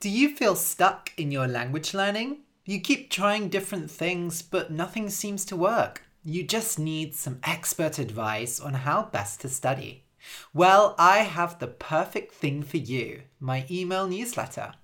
Do you feel stuck in your language learning? You keep trying different things, but nothing seems to work. You just need some expert advice on how best to study. Well, I have the perfect thing for you my email newsletter.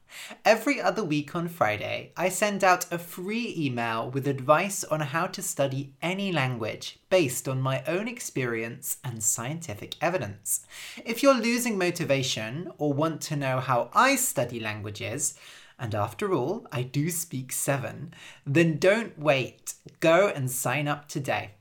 Every other week on Friday, I send out a free email with advice on how to study any language based on my own experience and scientific evidence. If you're losing motivation or want to know how I study languages, and after all, I do speak seven, then don't wait. Go and sign up today.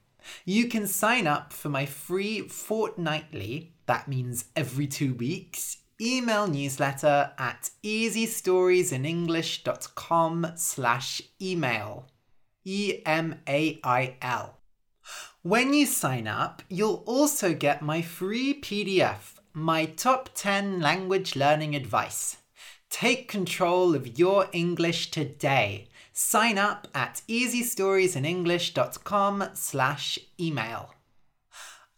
You can sign up for my free fortnightly, that means every two weeks, email newsletter at easystoriesinenglish.com slash email. E-M-A-I-L. When you sign up, you'll also get my free PDF, my top 10 language learning advice. Take control of your English today. Sign up at easystoriesinenglish.com slash email.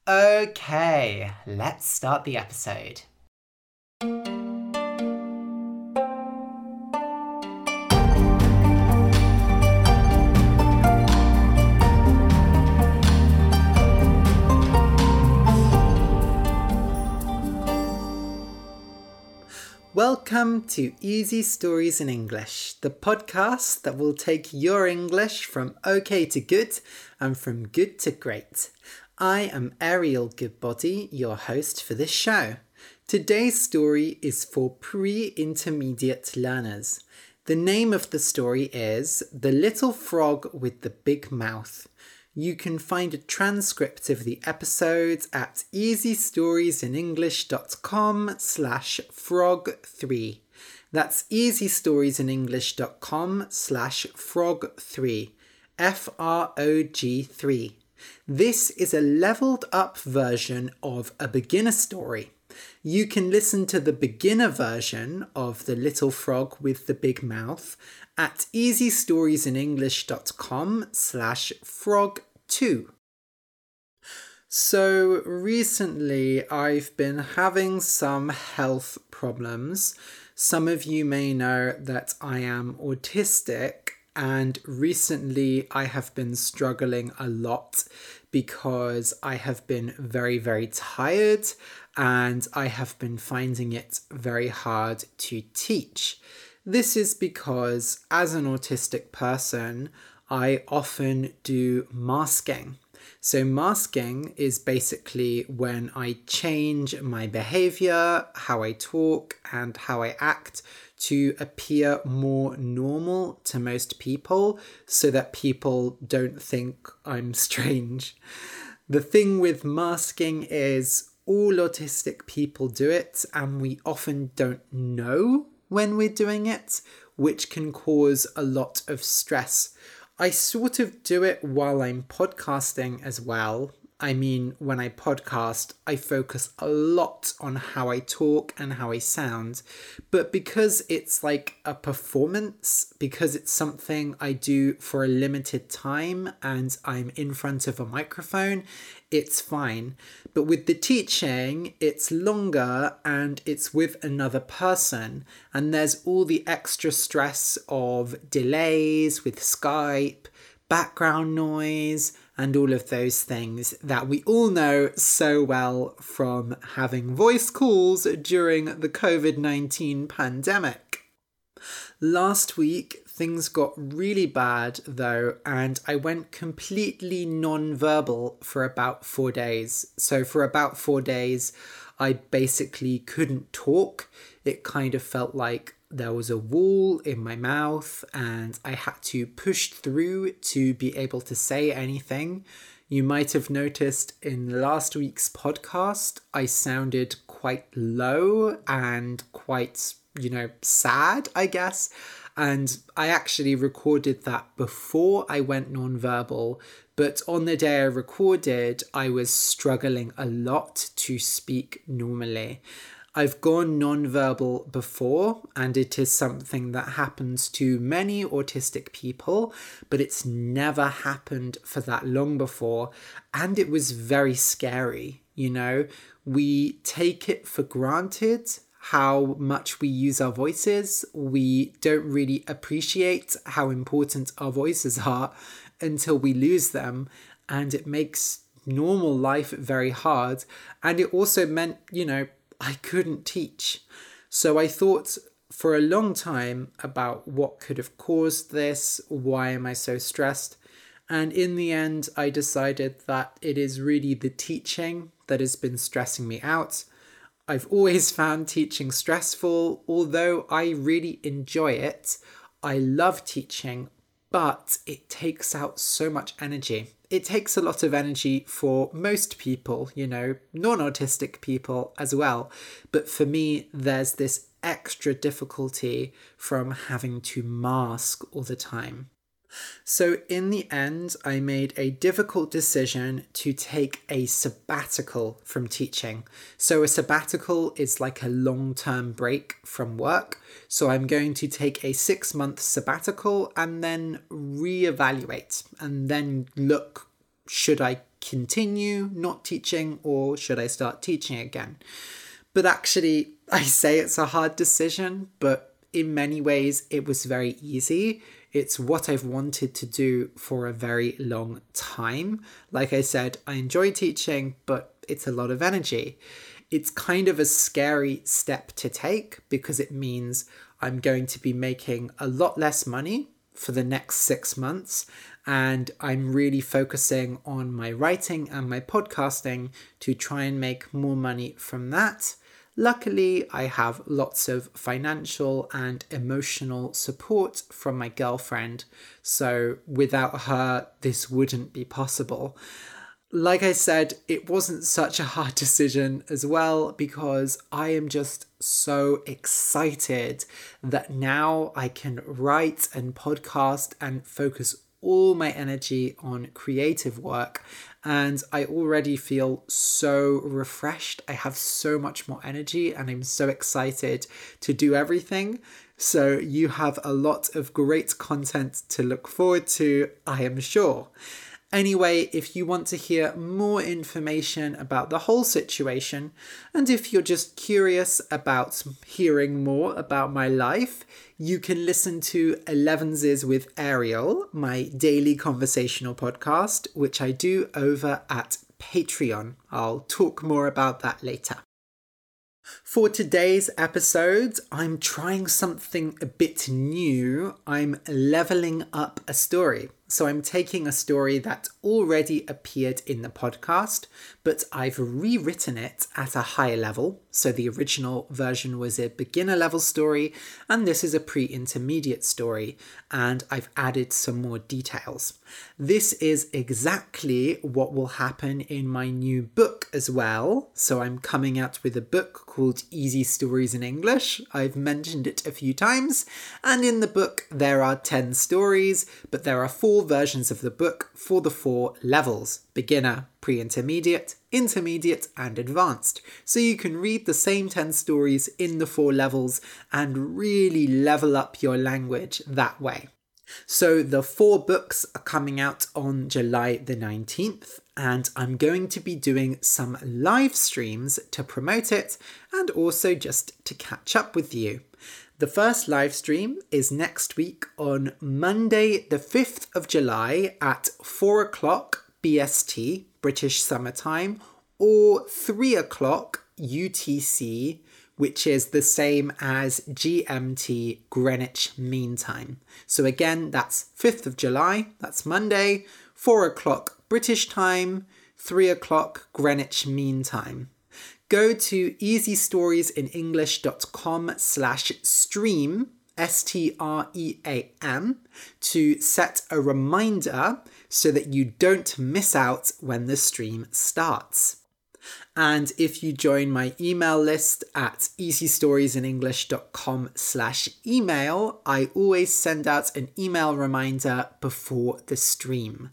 Okay, let's start the episode. Welcome to Easy Stories in English, the podcast that will take your English from okay to good and from good to great. I am Ariel Goodbody, your host for this show. Today's story is for pre intermediate learners. The name of the story is The Little Frog with the Big Mouth. You can find a transcript of the episodes at easystoriesinenglish.com slash frog3. That's easystoriesinenglish.com slash frog3. F-R-O-G 3. This is a leveled up version of a beginner story. You can listen to the beginner version of The Little Frog with the Big Mouth at easystoriesinenglish.com slash frog2. So recently I've been having some health problems. Some of you may know that I am autistic and recently I have been struggling a lot because I have been very, very tired and I have been finding it very hard to teach. This is because, as an autistic person, I often do masking. So, masking is basically when I change my behavior, how I talk, and how I act to appear more normal to most people so that people don't think I'm strange. The thing with masking is all autistic people do it, and we often don't know when we're doing it, which can cause a lot of stress. I sort of do it while I'm podcasting as well, I mean, when I podcast, I focus a lot on how I talk and how I sound. But because it's like a performance, because it's something I do for a limited time and I'm in front of a microphone, it's fine. But with the teaching, it's longer and it's with another person. And there's all the extra stress of delays with Skype, background noise and all of those things that we all know so well from having voice calls during the COVID 19 pandemic. Last week, things got really bad though, and I went completely non verbal for about four days. So, for about four days, I basically couldn't talk. It kind of felt like there was a wall in my mouth and I had to push through to be able to say anything. You might have noticed in last week's podcast, I sounded quite low and quite, you know, sad, I guess. And I actually recorded that before I went non-verbal, but on the day I recorded, I was struggling a lot to speak normally. I've gone non-verbal before, and it is something that happens to many autistic people, but it's never happened for that long before, and it was very scary. You know, we take it for granted how much we use our voices. We don't really appreciate how important our voices are until we lose them. And it makes normal life very hard. And it also meant, you know, I couldn't teach. So I thought for a long time about what could have caused this, why am I so stressed? And in the end, I decided that it is really the teaching that has been stressing me out. I've always found teaching stressful, although I really enjoy it. I love teaching, but it takes out so much energy. It takes a lot of energy for most people, you know, non autistic people as well. But for me, there's this extra difficulty from having to mask all the time. So, in the end, I made a difficult decision to take a sabbatical from teaching. So, a sabbatical is like a long term break from work. So, I'm going to take a six month sabbatical and then reevaluate and then look should I continue not teaching or should I start teaching again? But actually, I say it's a hard decision, but in many ways, it was very easy it's what I've wanted to do for a very long time. Like I said, I enjoy teaching, but it's a lot of energy. It's kind of a scary step to take because it means I'm going to be making a lot less money for the next six months. And I'm really focusing on my writing and my podcasting to try and make more money from that. Luckily, I have lots of financial and emotional support from my girlfriend, so without her, this wouldn't be possible. Like I said, it wasn't such a hard decision as well because I am just so excited that now I can write and podcast and focus all my energy on creative work and I already feel so refreshed. I have so much more energy and I'm so excited to do everything. So, you have a lot of great content to look forward to, I am sure. Anyway, if you want to hear more information about the whole situation, and if you're just curious about hearing more about my life, you can listen to Elevenses with Ariel, my daily conversational podcast, which I do over at Patreon. I'll talk more about that later. For today's episode, I'm trying something a bit new. I'm leveling up a story. So I'm taking a story that already appeared in the podcast, but I've rewritten it at a higher level. So the original version was a beginner level story, and this is a pre intermediate story, and I've added some more details. This is exactly what will happen in my new book as well. So I'm coming out with a book called Easy Stories in English. I've mentioned it a few times, and in the book there are 10 stories, but there are four versions of the book for the four levels beginner, pre intermediate, intermediate, and advanced. So you can read the same 10 stories in the four levels and really level up your language that way. So the four books are coming out on July the 19th, and I'm going to be doing some live streams to promote it and also just to catch up with you. The first live stream is next week on Monday, the 5th of July at 4 o'clock BST, British Summer Time, or 3 o'clock UTC, which is the same as GMT Greenwich Mean Time. So again, that's 5th of July, that's Monday, 4 o'clock British time, 3 o'clock Greenwich Mean Time go to easystoriesinenglish.com slash stream S-T-R-E-A-M to set a reminder so that you don't miss out when the stream starts. And if you join my email list at easystoriesinenglish.com slash email, I always send out an email reminder before the stream.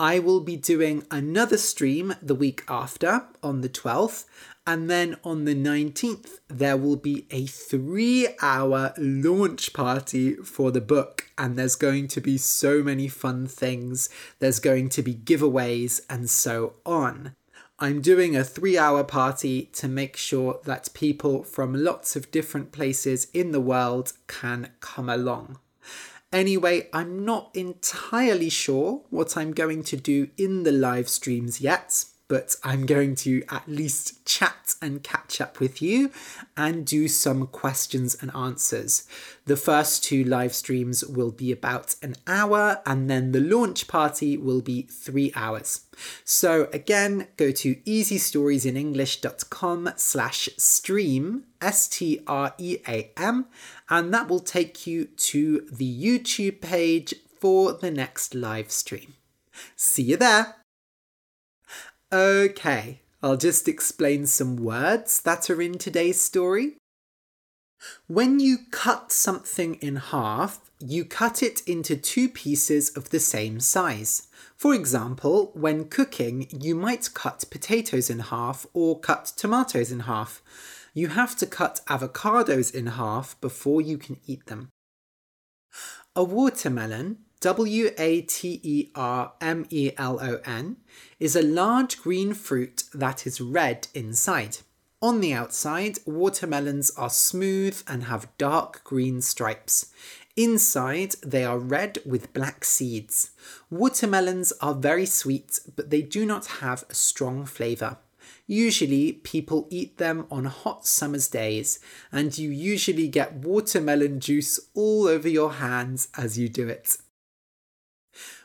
I will be doing another stream the week after on the 12th, and then on the 19th, there will be a three hour launch party for the book. And there's going to be so many fun things. There's going to be giveaways and so on. I'm doing a three hour party to make sure that people from lots of different places in the world can come along. Anyway, I'm not entirely sure what I'm going to do in the live streams yet but I'm going to at least chat and catch up with you and do some questions and answers. The first two live streams will be about an hour, and then the launch party will be three hours. So again, go to easystoriesinenglish.com slash stream, S-T-R-E-A-M, and that will take you to the YouTube page for the next live stream. See you there! Okay, I'll just explain some words that are in today's story. When you cut something in half, you cut it into two pieces of the same size. For example, when cooking, you might cut potatoes in half or cut tomatoes in half. You have to cut avocados in half before you can eat them. A watermelon W A T E R M E L O N, is a large green fruit that is red inside. On the outside, watermelons are smooth and have dark green stripes. Inside, they are red with black seeds. Watermelons are very sweet, but they do not have a strong flavour. Usually, people eat them on hot summer's days, and you usually get watermelon juice all over your hands as you do it.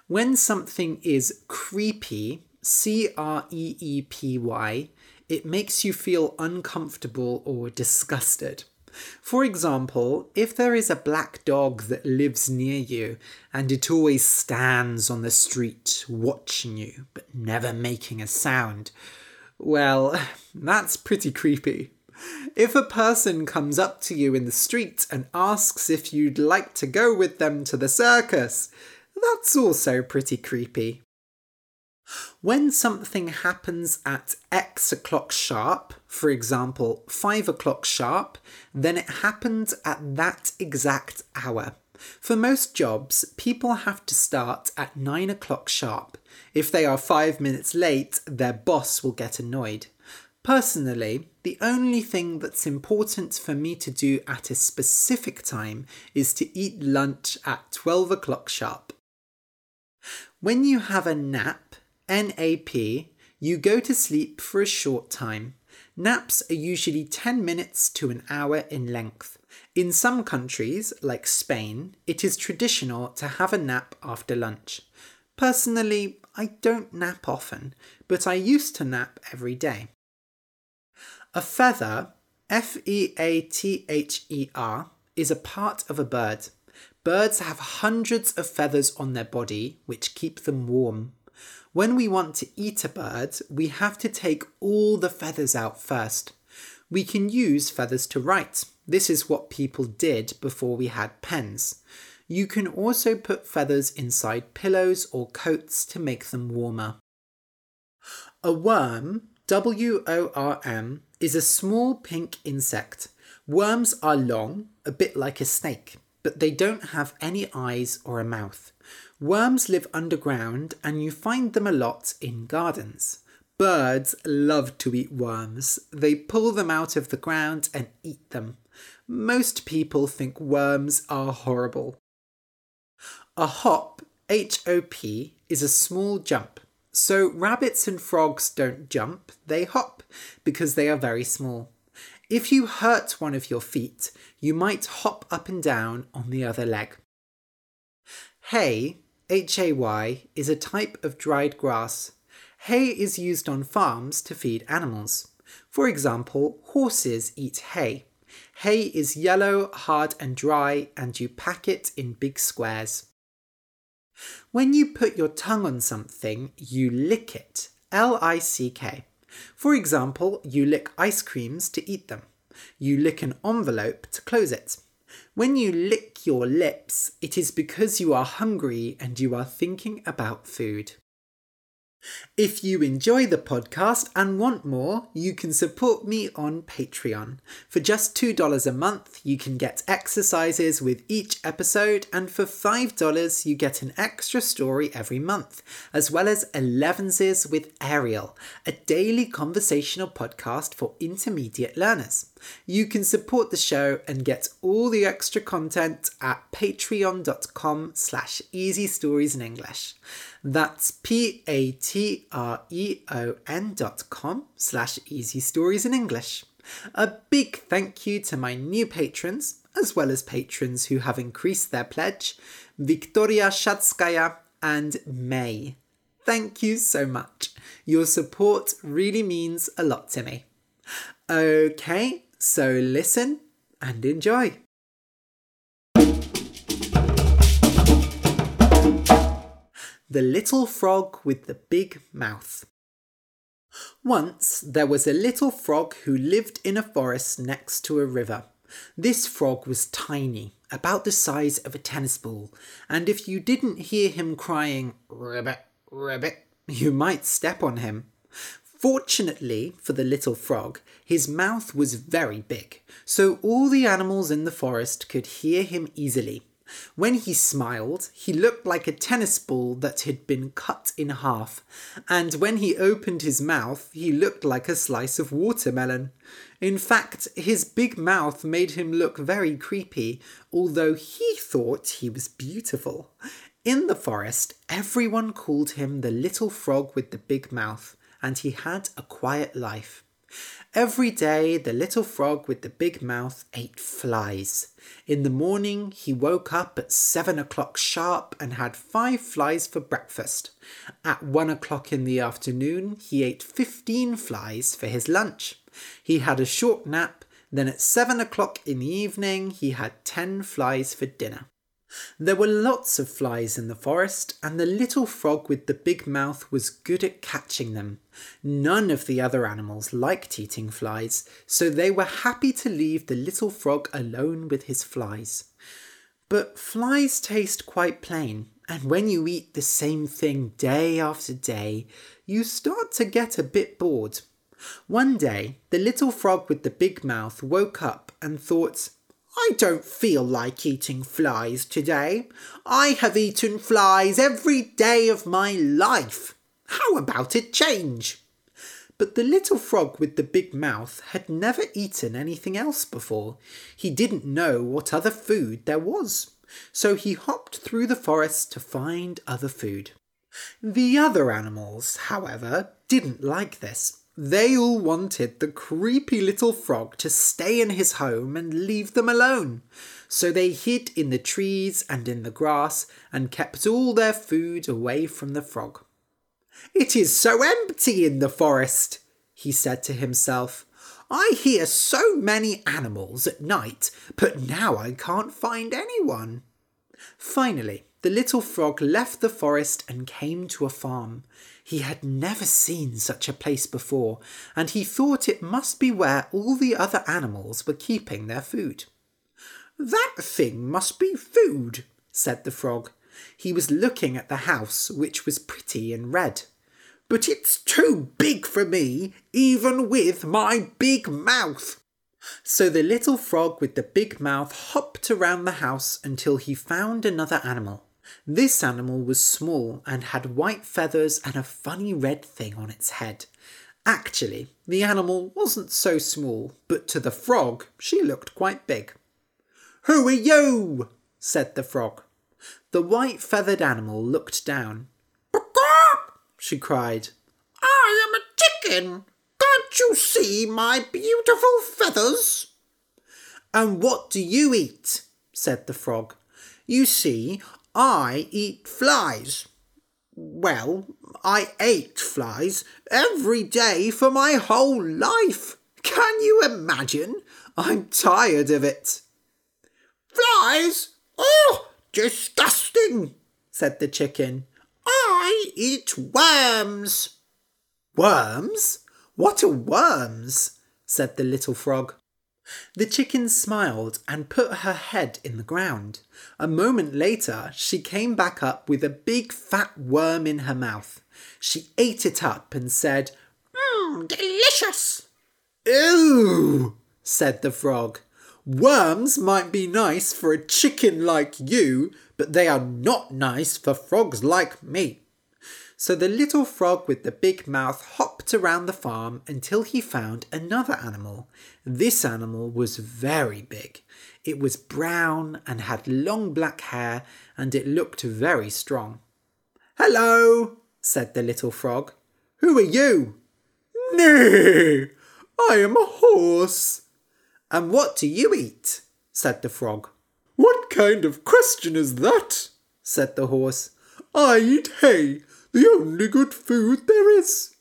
When something is creepy, C R E E P Y, it makes you feel uncomfortable or disgusted. For example, if there is a black dog that lives near you and it always stands on the street watching you but never making a sound, well, that's pretty creepy. If a person comes up to you in the street and asks if you'd like to go with them to the circus, that's also pretty creepy. When something happens at X o'clock sharp, for example, 5 o'clock sharp, then it happened at that exact hour. For most jobs, people have to start at 9 o'clock sharp. If they are 5 minutes late, their boss will get annoyed. Personally, the only thing that's important for me to do at a specific time is to eat lunch at 12 o'clock sharp. When you have a nap, NAP, you go to sleep for a short time. Naps are usually 10 minutes to an hour in length. In some countries, like Spain, it is traditional to have a nap after lunch. Personally, I don't nap often, but I used to nap every day. A feather, F E A T H E R, is a part of a bird. Birds have hundreds of feathers on their body, which keep them warm. When we want to eat a bird, we have to take all the feathers out first. We can use feathers to write. This is what people did before we had pens. You can also put feathers inside pillows or coats to make them warmer. A worm, W O R M, is a small pink insect. Worms are long, a bit like a snake but they don't have any eyes or a mouth. Worms live underground and you find them a lot in gardens. Birds love to eat worms. They pull them out of the ground and eat them. Most people think worms are horrible. A hop, H O P, is a small jump. So rabbits and frogs don't jump, they hop because they are very small. If you hurt one of your feet, you might hop up and down on the other leg. Hay, H A Y, is a type of dried grass. Hay is used on farms to feed animals. For example, horses eat hay. Hay is yellow, hard, and dry, and you pack it in big squares. When you put your tongue on something, you lick it. L I C K. For example, you lick ice creams to eat them. You lick an envelope to close it. When you lick your lips, it is because you are hungry and you are thinking about food. If you enjoy the podcast and want more, you can support me on Patreon. For just $2 a month, you can get exercises with each episode, and for $5, you get an extra story every month, as well as Elevenses with Ariel, a daily conversational podcast for intermediate learners. You can support the show and get all the extra content at patreon.com slash easy stories in English. That's p-a-t-r-e-o-n dot com slash easy stories in English. A big thank you to my new patrons, as well as patrons who have increased their pledge, Victoria Shatskaya and May. Thank you so much. Your support really means a lot to me. Okay, so listen and enjoy. The Little Frog with the Big Mouth. Once there was a little frog who lived in a forest next to a river. This frog was tiny, about the size of a tennis ball, and if you didn't hear him crying, Ribbit, Ribbit, you might step on him. Fortunately for the little frog, his mouth was very big, so all the animals in the forest could hear him easily. When he smiled, he looked like a tennis ball that had been cut in half, and when he opened his mouth, he looked like a slice of watermelon. In fact, his big mouth made him look very creepy, although he thought he was beautiful. In the forest, everyone called him the little frog with the big mouth, and he had a quiet life. Every day, the little frog with the big mouth ate flies. In the morning, he woke up at seven o'clock sharp and had five flies for breakfast. At one o'clock in the afternoon, he ate fifteen flies for his lunch. He had a short nap, then at seven o'clock in the evening, he had ten flies for dinner. There were lots of flies in the forest, and the little frog with the big mouth was good at catching them. None of the other animals liked eating flies, so they were happy to leave the little frog alone with his flies. But flies taste quite plain, and when you eat the same thing day after day, you start to get a bit bored. One day, the little frog with the big mouth woke up and thought, I don't feel like eating flies today. I have eaten flies every day of my life. How about a change? But the little frog with the big mouth had never eaten anything else before. He didn't know what other food there was. So he hopped through the forest to find other food. The other animals, however, didn't like this. They all wanted the creepy little frog to stay in his home and leave them alone. So they hid in the trees and in the grass and kept all their food away from the frog. It is so empty in the forest, he said to himself. I hear so many animals at night, but now I can't find anyone. Finally, the little frog left the forest and came to a farm. He had never seen such a place before, and he thought it must be where all the other animals were keeping their food. That thing must be food, said the frog. He was looking at the house, which was pretty and red. But it's too big for me, even with my big mouth. So the little frog with the big mouth hopped around the house until he found another animal. This animal was small and had white feathers and a funny red thing on its head. Actually, the animal wasn't so small, but to the frog she looked quite big. Who are you? said the frog. The white feathered animal looked down. she cried. I am a chicken. Can't you see my beautiful feathers? And what do you eat? said the frog. You see, I eat flies. Well, I ate flies every day for my whole life. Can you imagine? I'm tired of it. Flies? Oh, disgusting, said the chicken. I eat worms. Worms? What are worms? said the little frog. The chicken smiled and put her head in the ground. A moment later, she came back up with a big fat worm in her mouth. She ate it up and said, Mmm, delicious. Ew, said the frog. Worms might be nice for a chicken like you, but they are not nice for frogs like me. So the little frog with the big mouth hopped around the farm until he found another animal. This animal was very big. It was brown and had long black hair, and it looked very strong. Hello, said the little frog. Who are you? Me, I am a horse. And what do you eat? said the frog. What kind of question is that? said the horse. I eat hay the only good food there is.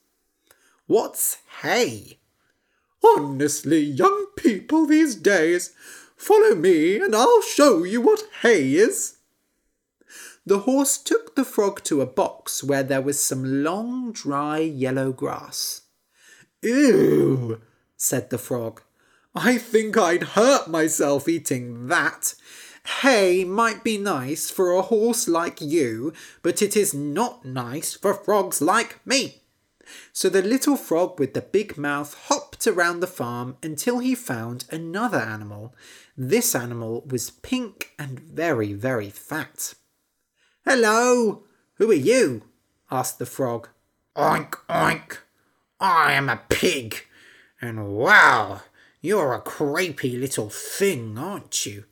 What's hay? Honestly, young people these days, follow me and I'll show you what hay is. The horse took the frog to a box where there was some long, dry yellow grass. Ew, said the frog. I think I'd hurt myself eating that. Hay might be nice for a horse like you, but it is not nice for frogs like me. So the little frog with the big mouth hopped around the farm until he found another animal. This animal was pink and very, very fat. Hello, who are you? asked the frog. Oink, oink. I am a pig. And wow, you're a creepy little thing, aren't you?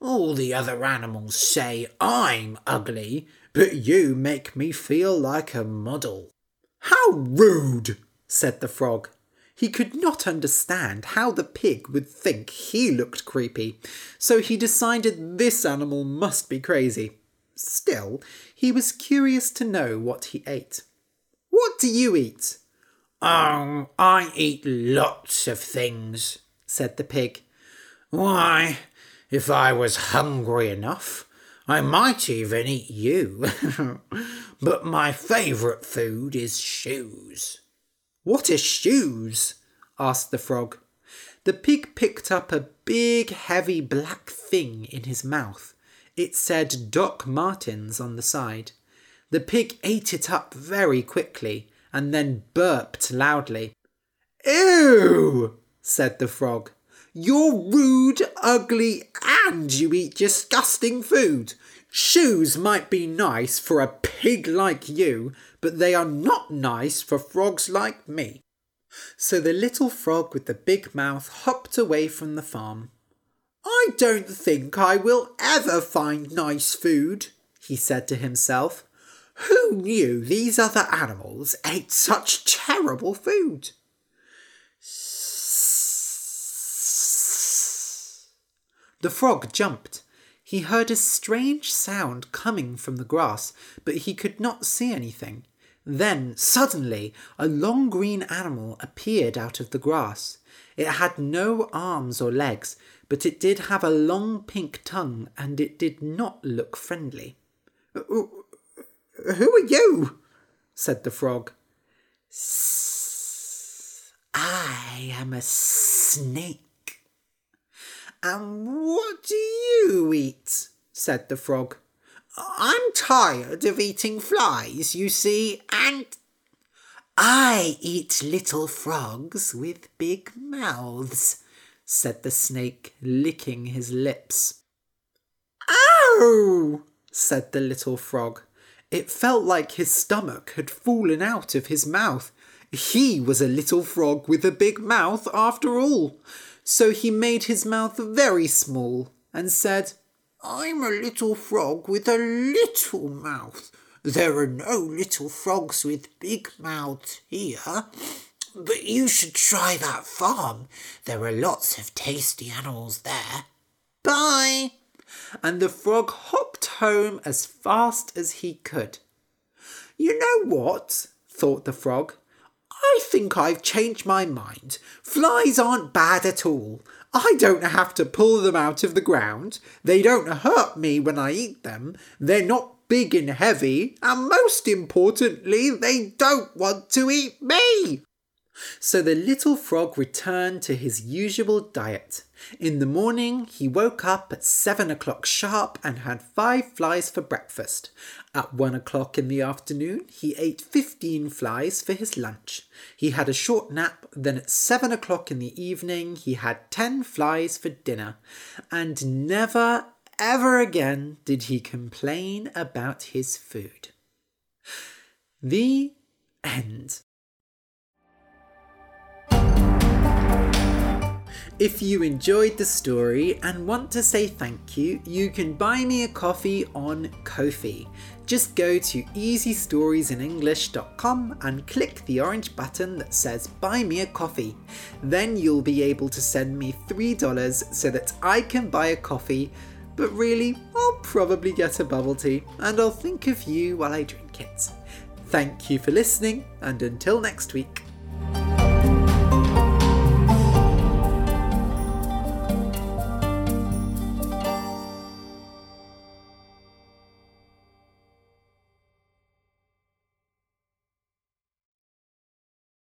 All the other animals say I'm ugly, but you make me feel like a model. How rude, said the frog. He could not understand how the pig would think he looked creepy, so he decided this animal must be crazy. Still, he was curious to know what he ate. What do you eat? Oh, I eat lots of things, said the pig. Why, if I was hungry enough, I might even eat you. but my favourite food is shoes. What are shoes? asked the frog. The pig picked up a big, heavy black thing in his mouth. It said Doc Martens on the side. The pig ate it up very quickly and then burped loudly. Ew, said the frog. You're rude, ugly, and you eat disgusting food. Shoes might be nice for a pig like you, but they are not nice for frogs like me. So the little frog with the big mouth hopped away from the farm. I don't think I will ever find nice food, he said to himself. Who knew these other animals ate such terrible food? The frog jumped. He heard a strange sound coming from the grass, but he could not see anything. Then, suddenly, a long green animal appeared out of the grass. It had no arms or legs, but it did have a long pink tongue, and it did not look friendly. Who are you? said the frog. I am a snake, and what do you eat? said the frog. I'm tired of eating flies, you see, and I eat little frogs with big mouths, said the snake, licking his lips. Oh, said the little frog. It felt like his stomach had fallen out of his mouth. He was a little frog with a big mouth after all. So he made his mouth very small and said, I'm a little frog with a little mouth. There are no little frogs with big mouths here. But you should try that farm. There are lots of tasty animals there. Bye. And the frog hopped home as fast as he could. You know what? thought the frog. I think I've changed my mind. Flies aren't bad at all. I don't have to pull them out of the ground. They don't hurt me when I eat them. They're not big and heavy. And most importantly, they don't want to eat me. So the little frog returned to his usual diet. In the morning, he woke up at seven o'clock sharp and had five flies for breakfast. At one o'clock in the afternoon, he ate fifteen flies for his lunch. He had a short nap, then at seven o'clock in the evening, he had ten flies for dinner. And never, ever again did he complain about his food. The end. If you enjoyed the story and want to say thank you, you can buy me a coffee on Ko-fi. Just go to easystoriesinenglish.com and click the orange button that says Buy Me a Coffee. Then you'll be able to send me $3 so that I can buy a coffee, but really, I'll probably get a bubble tea and I'll think of you while I drink it. Thank you for listening, and until next week.